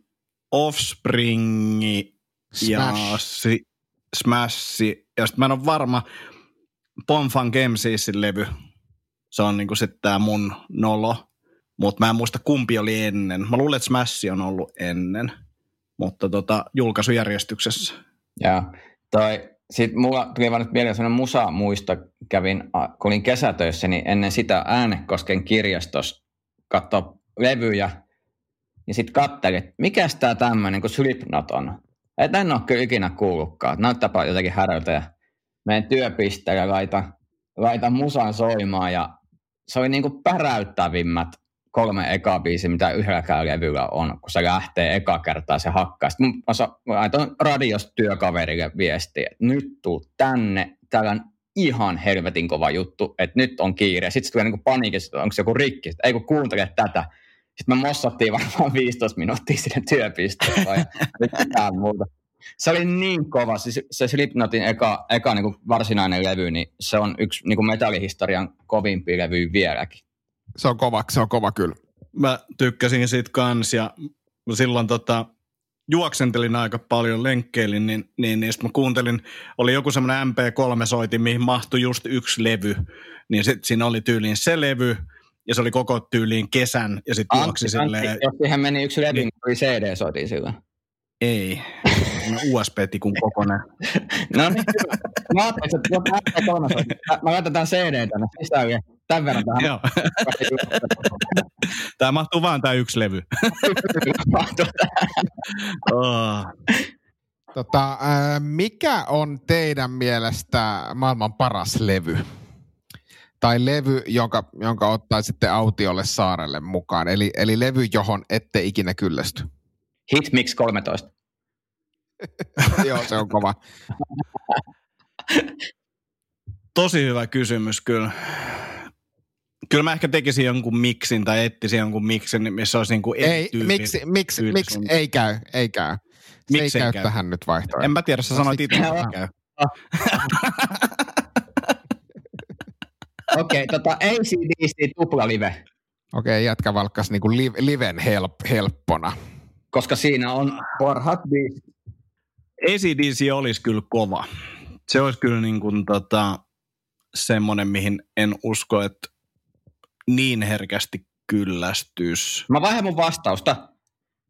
Offspringi ja si, Smashi. Ja sitten mä en ole varma, Bonfan Gamesisin levy. Se on niinku sitten tää mun nolo. Mutta mä en muista kumpi oli ennen. Mä luulen, että Smash on ollut ennen. Mutta tota, julkaisujärjestyksessä. Ja toi, sitten mulla tuli vaan nyt mieleen sellainen musa muista. Kävin, kun olin kesätöissä, niin ennen sitä Äänekosken kirjastossa katsoa levyjä. Ja sitten katselin, että mikä tämä tämmöinen kuin Slipknot on. Että en ole kyllä ikinä kuullutkaan. Näyttääpä jotenkin häröltä ja menen työpisteelle ja laitan, laitan musan soimaan ja se oli niinku päräyttävimmät kolme eka biisi, mitä yhdelläkään levyllä on, kun se lähtee eka kertaa se hakkaa. Sitten mä laitan radiosta työkaverille viestiä, että nyt tuu tänne, täällä on ihan helvetin kova juttu, että nyt on kiire. Sitten se tulee niinku paniikissa, onko se joku rikki, ei kun kuuntele tätä. Sitten me mossattiin varmaan 15 minuuttia sinne ja mitään muuta. Se oli niin kova, siis se Slipknotin eka, eka niin kuin varsinainen levy, niin se on yksi niin kuin metallihistorian kovimpia levyjä vieläkin. Se on kova, se on kova kyllä. Mä tykkäsin siitä kans ja silloin tota, juoksentelin aika paljon, lenkkeilin, niin, niin, niin mä kuuntelin, oli joku semmoinen MP3-soitin, mihin mahtui just yksi levy, niin sit siinä oli tyyliin se levy, ja se oli koko tyyliin kesän, ja sitten juoksi silleen... Jos siihen meni yksi levy, niin oli CD-soitin silloin. Ei, USB-tikun kokonaan. no niin, mä ajattelin, että jos MP3 mä laitan tämän CD tänne sisään, ja tämän verran tähän. Joo. Tämä mahtuu vaan tämä yksi levy. mahtuu oh. tota, äh, mikä on teidän mielestä maailman paras levy? Tai levy, jonka, jonka ottaisitte autiolle saarelle mukaan. Eli, eli levy, johon ette ikinä kyllästy. Hitmix 13. Joo, se on kova. Tosi hyvä kysymys kyllä. Kyllä mä ehkä tekisin jonkun miksin tai etsisin jonkun miksin, missä olisi niin kuin Ei, miksi, miksi, miksi, ei käy, ei käy. Miksi ei käy, käy tähän nyt vaihtoehto. En mä tiedä, sä sanoit itse, että käy. Okei, okay, tota ACDC tupla live. Okei, okay, jätkä valkkas niinku live, liven help, helppona. Koska siinä on parhaat biisit. ACDC olisi kyllä kova. Se olisi kyllä niin kuin tota, semmoinen, mihin en usko, että niin herkästi kyllästys. Mä vaihan mun vastausta.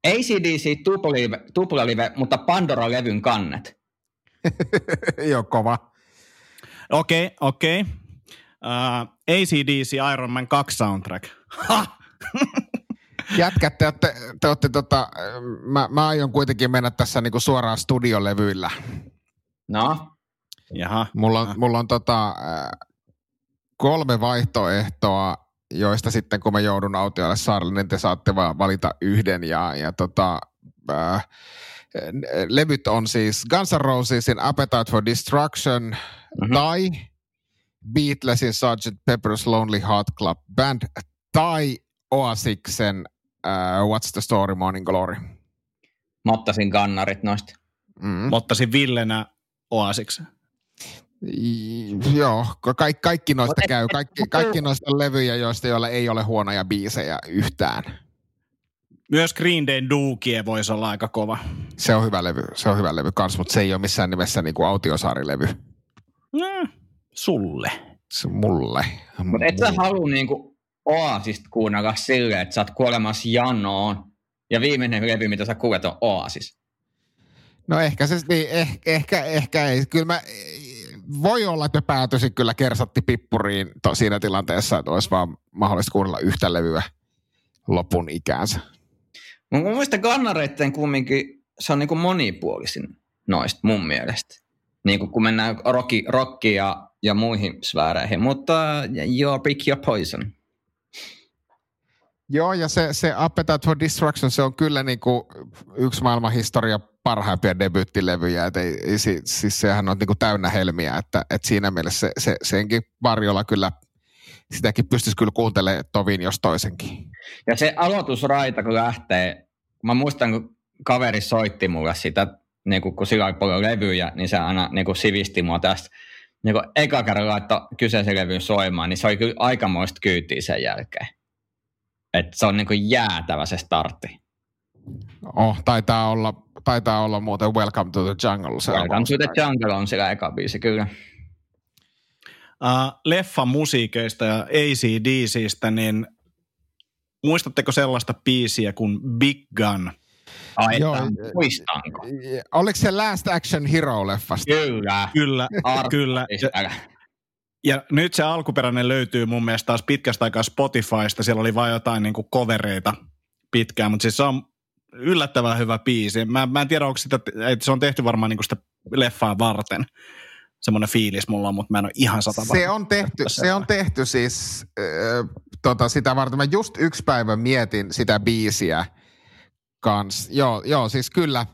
ACDC tuplalive, tuplalive mutta Pandora-levyn kannet. Joo, kova. Okei, okay, okei. Okay. Uh, ACDC Iron Man 2 soundtrack. Jätkät, te olette, te olette tota, mä, mä aion kuitenkin mennä tässä niinku suoraan studiolevyillä. No? Jaha. Mulla on, mulla on tota, kolme vaihtoehtoa joista sitten kun mä joudun autiolle saarelle, niin te saatte vaan valita yhden. Ja, ja tota, äh, levyt on siis Guns N' Rosesin Appetite for Destruction mm-hmm. tai Beatlesin Sgt. Pepper's Lonely Heart Club Band tai Oasiksen uh, What's the Story Morning Glory. Mä ottaisin kannarit noista. Mm. Mä ottaisin Villenä Oasiksen. Joo, ka- kaikki noista käy. Kaikki, kaikki noista levyjä, joista joilla ei ole huonoja biisejä yhtään. Myös Green Day Duukie voisi olla aika kova. Se on hyvä levy, se on hyvä levy kans, mutta se ei ole missään nimessä niinku autiosaarilevy. No, sulle. Se mulle. Mutta et sä halua niinku Oasista kuunnella silleen, että sä oot kuolemassa janoon ja viimeinen levy, mitä sä kuulet, on Oasis. No ehkä se, niin, ehkä, ehkä, ehkä ei. Kyllä mä, voi olla, että päätyisin kyllä kersatti pippuriin to, siinä tilanteessa, että olisi vaan mahdollista kuunnella yhtä levyä lopun ikäänsä. Mun mielestä gannareitten kumminkin, se on niin kuin monipuolisin noista mun mielestä. Niin kuin kun mennään rocki, rocki ja, ja muihin sfääreihin, mutta your pick your poison. Joo, ja se, se Appetite for Destruction, se on kyllä niin kuin yksi maailman historia parhaimpia debyyttilevyjä, että ei, ei, siis sehän on niin kuin täynnä helmiä, että, että siinä mielessä se, se, senkin varjolla kyllä, sitäkin pystyisi kyllä kuuntelemaan tovin jos toisenkin. Ja se aloitusraita, kun lähtee, mä muistan, kun kaveri soitti mulle sitä, niin kun, kun sillä oli paljon levyjä, niin se aina niin kuin sivisti mua tästä. Niin kun eka kerran laittoi kyseisen levyn soimaan, niin se oli kyllä aikamoista kyytiä sen jälkeen. Että se on niin kuin jäätävä se startti. Oh, taitaa olla, taitaa olla muuten Welcome to the Jungle. Se Welcome to the Jungle on siellä eka biisi, kyllä. Uh, leffan musiikeista ja ACDCistä, niin muistatteko sellaista biisiä kuin Big Gun? Ai, Joo, muistanko? Oliko se Last Action Hero-leffasta? Kyllä. Kyllä, kyllä. Ja, ja nyt se alkuperäinen löytyy mun mielestä taas pitkästä aikaa Spotifysta. Siellä oli vain jotain niin kovereita pitkään, mutta siis se on yllättävän hyvä biisi. Mä, mä en tiedä, onko sitä, että se on tehty varmaan niin sitä leffaa varten. Semmoinen fiilis mulla on, mutta mä en ole ihan sata Se on tehty, se on tehty siis äh, tota, sitä varten. Mä just yksi päivä mietin sitä biisiä kans. Joo, joo siis kyllä.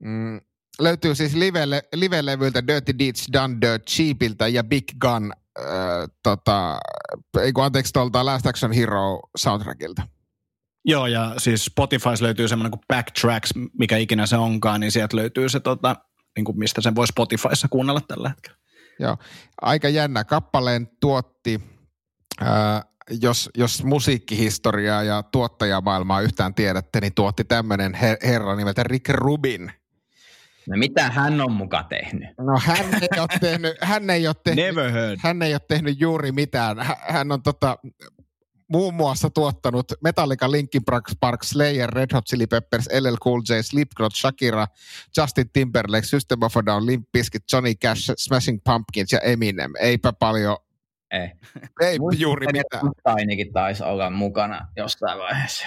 Mm, löytyy siis live, live-levyltä Dirty Deeds Done Dirt Cheapiltä ja Big Gun, äh, tota, ei kun anteeksi tuolta Last Action Hero soundtrackilta. Joo, ja siis Spotifys löytyy semmoinen kuin Backtracks, mikä ikinä se onkaan, niin sieltä löytyy se, tota, niin kuin mistä sen voi Spotifyssa kuunnella tällä hetkellä. Joo, aika jännä. Kappaleen tuotti, ää, jos, jos musiikkihistoriaa ja tuottajamaailmaa yhtään tiedätte, niin tuotti tämmöinen her- herra nimeltä Rick Rubin. No mitä hän on muka tehnyt? No hän ei ole tehnyt, hän ei ole tehnyt, Never heard. hän ei ole tehnyt juuri mitään. Hän on tota, muun muassa tuottanut Metallica, Linkin Park, Slayer, Red Hot Chili Peppers, LL Cool J, Slipknot, Shakira, Justin Timberlake, System of a Down, Limp Bizkit, Johnny Cash, Smashing Pumpkins ja Eminem. Eipä paljon ei. Ei Muistin, juuri mitään. Ainakin taisi olla mukana jossain vaiheessa.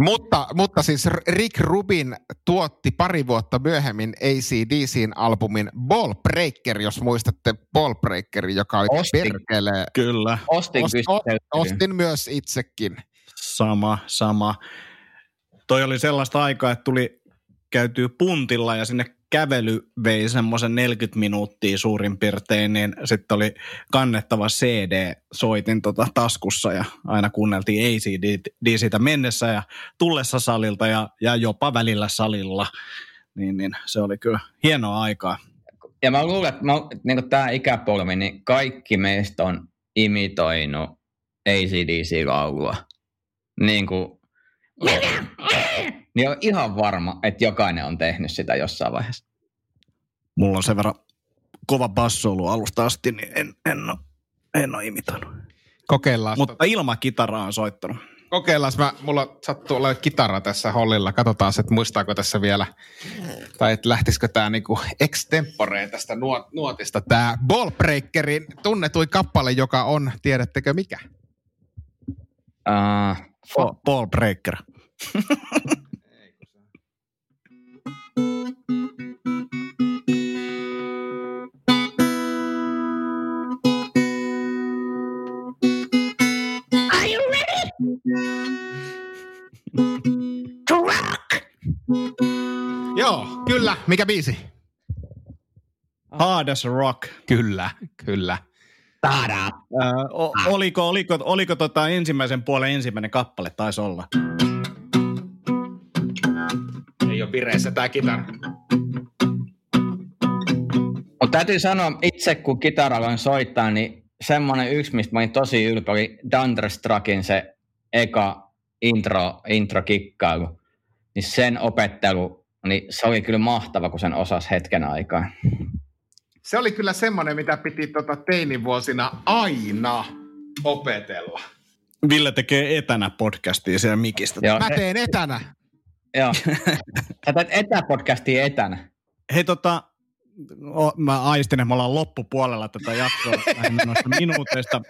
Mutta, mutta siis Rick Rubin tuotti pari vuotta myöhemmin ACDCin albumin Ball Breaker, jos muistatte Ball Breaker, joka oli ostin, perkele. Kyllä. Ostin, Ost, ostin myös itsekin. Sama, sama. Toi oli sellaista aikaa, että tuli käytyy puntilla ja sinne kävely vei semmoisen 40 minuuttia suurin piirtein, niin sitten oli kannettava CD-soitin tota taskussa ja aina kuunneltiin ACD siitä mennessä ja tullessa salilta ja, ja jopa välillä salilla. Niin, niin se oli kyllä hienoa aikaa. Ja mä luulen, että niin tämä ikäpolvi, niin kaikki meistä on imitoinut ACDC-laulua. Niin kuin, niin on ihan varma, että jokainen on tehnyt sitä jossain vaiheessa. Mulla on sen verran kova basso ollut alusta asti, niin en, en, ole, en ole imitoinut. Kokeillaan. Mutta ilman kitaraa on soittanut. Kokeillaan. Mä, mulla sattuu olemaan kitara tässä hollilla. Katsotaan, että muistaako tässä vielä, tai että lähtisikö tämä niinku extemporeen tästä nuotista. Tämä Ballbreakerin tunnetui kappale, joka on, tiedättekö mikä? Uh, Ballbreaker. Joo, kyllä. Mikä biisi? Hard as rock. Kyllä, kyllä. Tada. Äh, o, oliko, oliko, oliko tota ensimmäisen puolen ensimmäinen kappale? Taisi olla. Ole vireessä tää kitara. Mutta täytyy sanoa, itse kun kitaralla soittaa, niin semmoinen yksi, mistä mä olin tosi ylpeä, oli Thunderstruckin se eka intro, intro kikkailu. Niin sen opettelu, niin se oli kyllä mahtava, kun sen osas hetken aikaa. Se oli kyllä semmoinen, mitä piti tota teinivuosina aina opetella. Ville tekee etänä podcastia siellä mikistä. Joo, Mä teen etänä. Joo. Sä teet etäpodcastia etänä. Hei tota, mä aistin, että me ollaan loppupuolella tätä jaksoa noista minuuteista,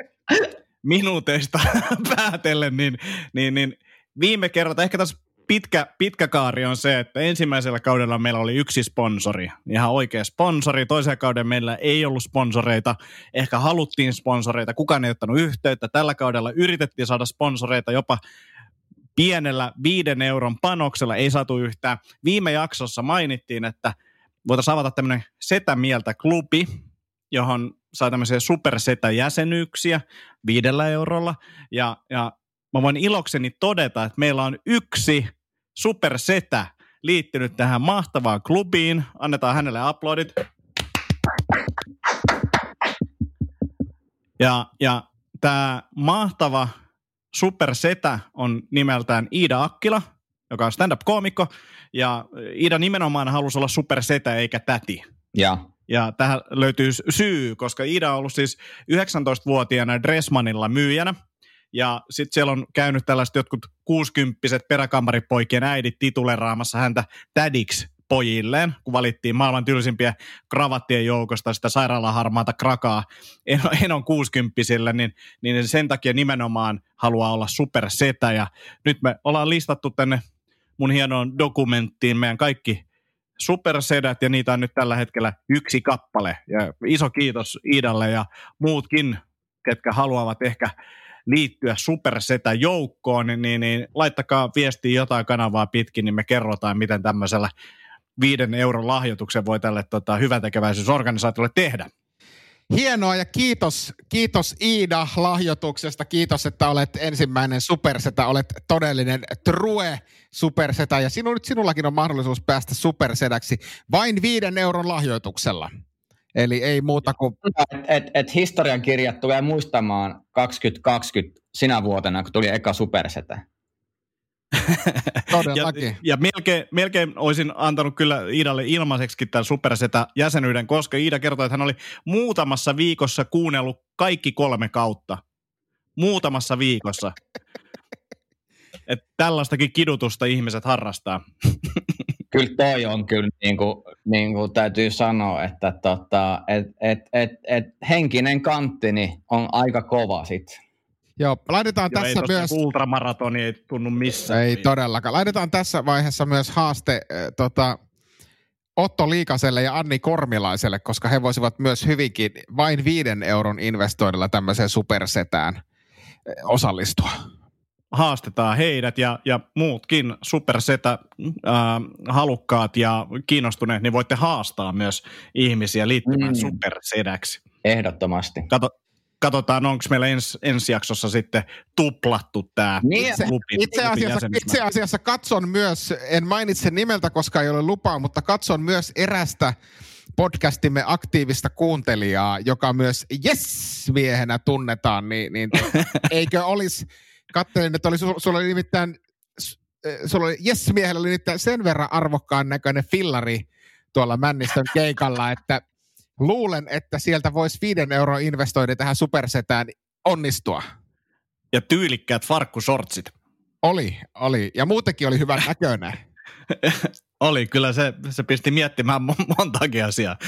minuuteista päätellen, niin, niin, niin viime kerralla, ehkä tässä pitkä, pitkä kaari on se, että ensimmäisellä kaudella meillä oli yksi sponsori, ihan oikea sponsori. Toisella kaudella meillä ei ollut sponsoreita, ehkä haluttiin sponsoreita, kukaan ei ottanut yhteyttä. Tällä kaudella yritettiin saada sponsoreita jopa pienellä viiden euron panoksella, ei saatu yhtään. Viime jaksossa mainittiin, että voitaisiin avata tämmöinen Setä Mieltä klubi, johon saa tämmöisiä supersetä-jäsenyyksiä viidellä eurolla. Ja, ja mä voin ilokseni todeta, että meillä on yksi supersetä liittynyt tähän mahtavaan klubiin. Annetaan hänelle aplodit. Ja, ja tämä mahtava supersetä on nimeltään Iida Akkila, joka on stand-up-koomikko. Ja Iida nimenomaan halusi olla supersetä eikä täti. Ja. Ja tähän löytyy syy, koska Iida on ollut siis 19-vuotiaana Dressmanilla myyjänä – ja sitten siellä on käynyt tällaiset jotkut kuusikymppiset peräkamaripoikien äidit tituleraamassa häntä tädiksi pojilleen, kun valittiin maailman tylsimpiä kravattien joukosta sitä sairaalaharmaata krakaa en, en on kuusikymppisillä, niin, niin sen takia nimenomaan haluaa olla supersetä. Ja nyt me ollaan listattu tänne mun hienoon dokumenttiin meidän kaikki supersedät, ja niitä on nyt tällä hetkellä yksi kappale. Ja iso kiitos Iidalle ja muutkin, ketkä haluavat ehkä liittyä supersetä joukkoon, niin, niin, niin laittakaa viestiä jotain kanavaa pitkin, niin me kerrotaan, miten tämmöisellä viiden euron lahjoituksen voi tälle tota, hyväntekeväisyysorganisaatiolle tehdä. Hienoa ja kiitos, kiitos Iida lahjoituksesta. Kiitos, että olet ensimmäinen supersetä. Olet todellinen true supersetä ja sinu, nyt sinullakin on mahdollisuus päästä supersedäksi vain viiden euron lahjoituksella. Eli ei muuta kuin... Et, et, et historian kirjat tulee muistamaan 2020 sinä vuotena, kun tuli eka supersetä. Todellakin. Ja, ja melkein, melkein olisin antanut kyllä Iidalle ilmaiseksi tämän supersetä jäsenyyden, koska Iida kertoi, että hän oli muutamassa viikossa kuunnellut kaikki kolme kautta. Muutamassa viikossa. Et tällaistakin kidutusta ihmiset harrastaa. Kyllä toi on kyllä, niin kuin, niin kuin täytyy sanoa, että tota, et, et, et, et henkinen kanttini on aika kova sitten. Joo, laitetaan Joo, tässä ei myös... Ultramaratoni ei tunnu missään. Ei todellakaan. Laitetaan tässä vaiheessa myös haaste äh, tota, Otto Liikaselle ja Anni Kormilaiselle, koska he voisivat myös hyvinkin vain viiden euron investoinnilla tämmöiseen supersetään osallistua. Haastetaan heidät ja, ja muutkin supersetä äh, halukkaat ja kiinnostuneet, niin voitte haastaa myös ihmisiä liittymään mm. supersedäksi. Ehdottomasti. Kato, katsotaan, onko meillä ens, ensi jaksossa sitten tuplattu tämä niin, itse, itse, asiassa, itse asiassa katson myös, en mainitse nimeltä, koska ei ole lupaa, mutta katson myös erästä podcastimme aktiivista kuuntelijaa, joka myös yes-miehenä tunnetaan, niin, niin eikö olisi, katselin, että oli, sulla oli nimittäin, sulla oli yes-miehellä oli nimittäin sen verran arvokkaan näköinen fillari tuolla Männistön keikalla, että luulen, että sieltä voisi viiden euroa investoida tähän supersetään onnistua. Ja tyylikkäät farkkusortsit. Oli, oli. Ja muutenkin oli hyvän näköinen. oli, kyllä se, se pisti miettimään montakin asiaa.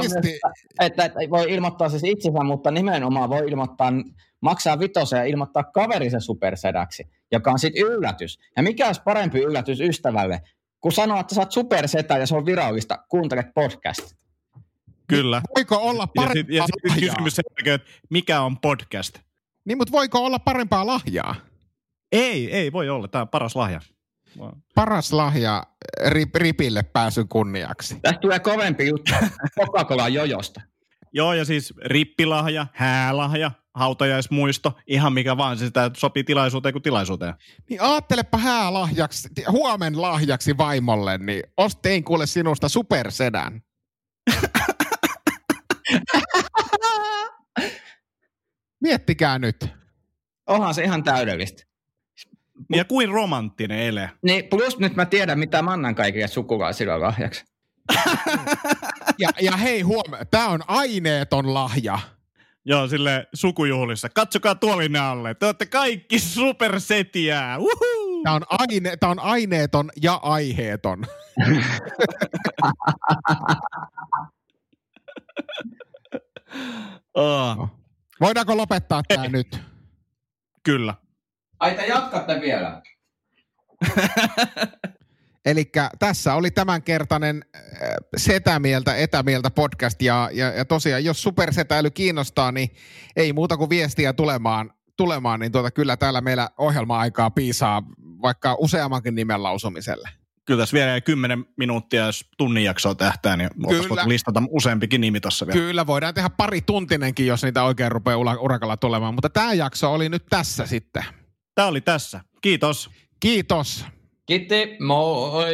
pisti. Että, että voi ilmoittaa siis itsensä, mutta nimenomaan voi ilmoittaa, maksaa vitosen ja ilmoittaa kaverisen supersedäksi, joka on sitten yllätys. Ja mikä olisi parempi yllätys ystävälle kun sanoo, että sä oot supersetä ja se on virallista, kuuntelet podcast. Kyllä. Voiko olla parempaa ja sit, ja sit kysymys että mikä on podcast? Niin, mutta voiko olla parempaa lahjaa? Ei, ei voi olla. Tämä on paras lahja. Paras lahja rip, ripille pääsyn kunniaksi. Tästä tulee kovempi juttu Coca-Cola jojosta. Joo, ja siis rippilahja, häälahja, hautajaismuisto, ihan mikä vaan, se sitä sopii tilaisuuteen kuin tilaisuuteen. Niin ajattelepa häälahjaksi, huomen lahjaksi vaimolle, niin ostin kuule sinusta supersedän. Miettikää nyt. Onhan se ihan täydellistä. Ja kuin romanttinen ele. Niin, plus nyt mä tiedän, mitä mä annan kaikille sukulaisille lahjaksi. ja, ja hei huomioon, tämä on aineeton lahja. Joo, sille sukujuhlissa. Katsokaa tuolinne alle. Te olette kaikki supersetiä. Uhu! Tämä on, aine, tämä on aineeton ja aiheeton. oh. Voidaanko lopettaa tämä nyt? Kyllä. Ai te jatkatte vielä? Eli tässä oli tämänkertainen äh, Setämieltä, Etämieltä podcast ja, ja, ja tosiaan jos supersetäily kiinnostaa, niin ei muuta kuin viestiä tulemaan, tulemaan niin tuota, kyllä täällä meillä ohjelma-aikaa piisaa vaikka useammankin nimen lausumiselle. Kyllä tässä vielä kymmenen minuuttia, jos tunnin jaksoa tähtää, niin voitaisiin listata useampikin nimi tuossa vielä. Kyllä, voidaan tehdä pari tuntinenkin, jos niitä oikein rupeaa urakalla tulemaan, mutta tämä jakso oli nyt tässä sitten. Tämä oli tässä. Kiitos. Kiitos. Gitte, moi!